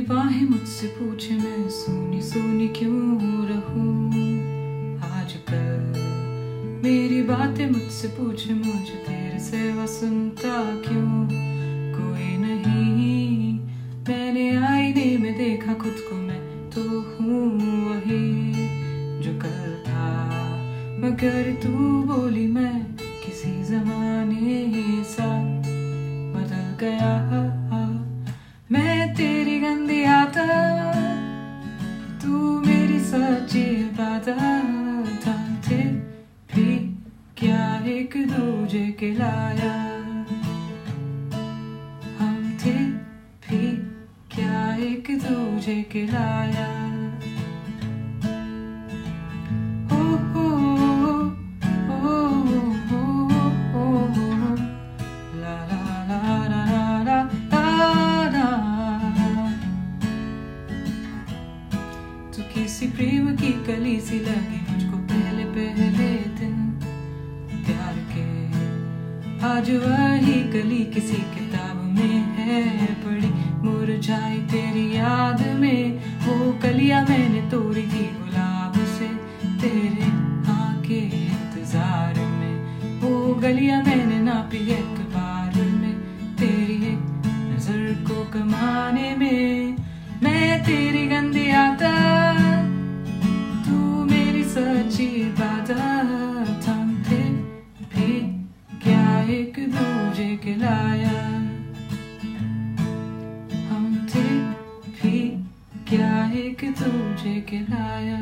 बाहें मुझसे पूछे, मैं सोनी सोनी क्यों रहूँ? आजकल मेरी बातें मुझसे पूछे, मुझे तेरे सेवा सुनता क्यों? कोई नहीं, मैंने आईने में देखा, खुद को मैं तो हूँ वही। जो कल था, मगर तू बोली, मैं किसी जमाने इबादत थे भी क्या एक दूजे के लाया। हम थे भी क्या एक दूजे के लाया। प्रेम की कली सी लगी मुझको पहले पहले दिन। प्यार के, आज वही कली किसी किताब में है पड़ी। मुरझाई तेरी याद में, वो कलियाँ मैंने तोड़ी थी गुलाब से। तेरे आके इंतज़ार में, वो गलियाँ खिलाया हम थे भी क्या है कि तुझे खिलाया?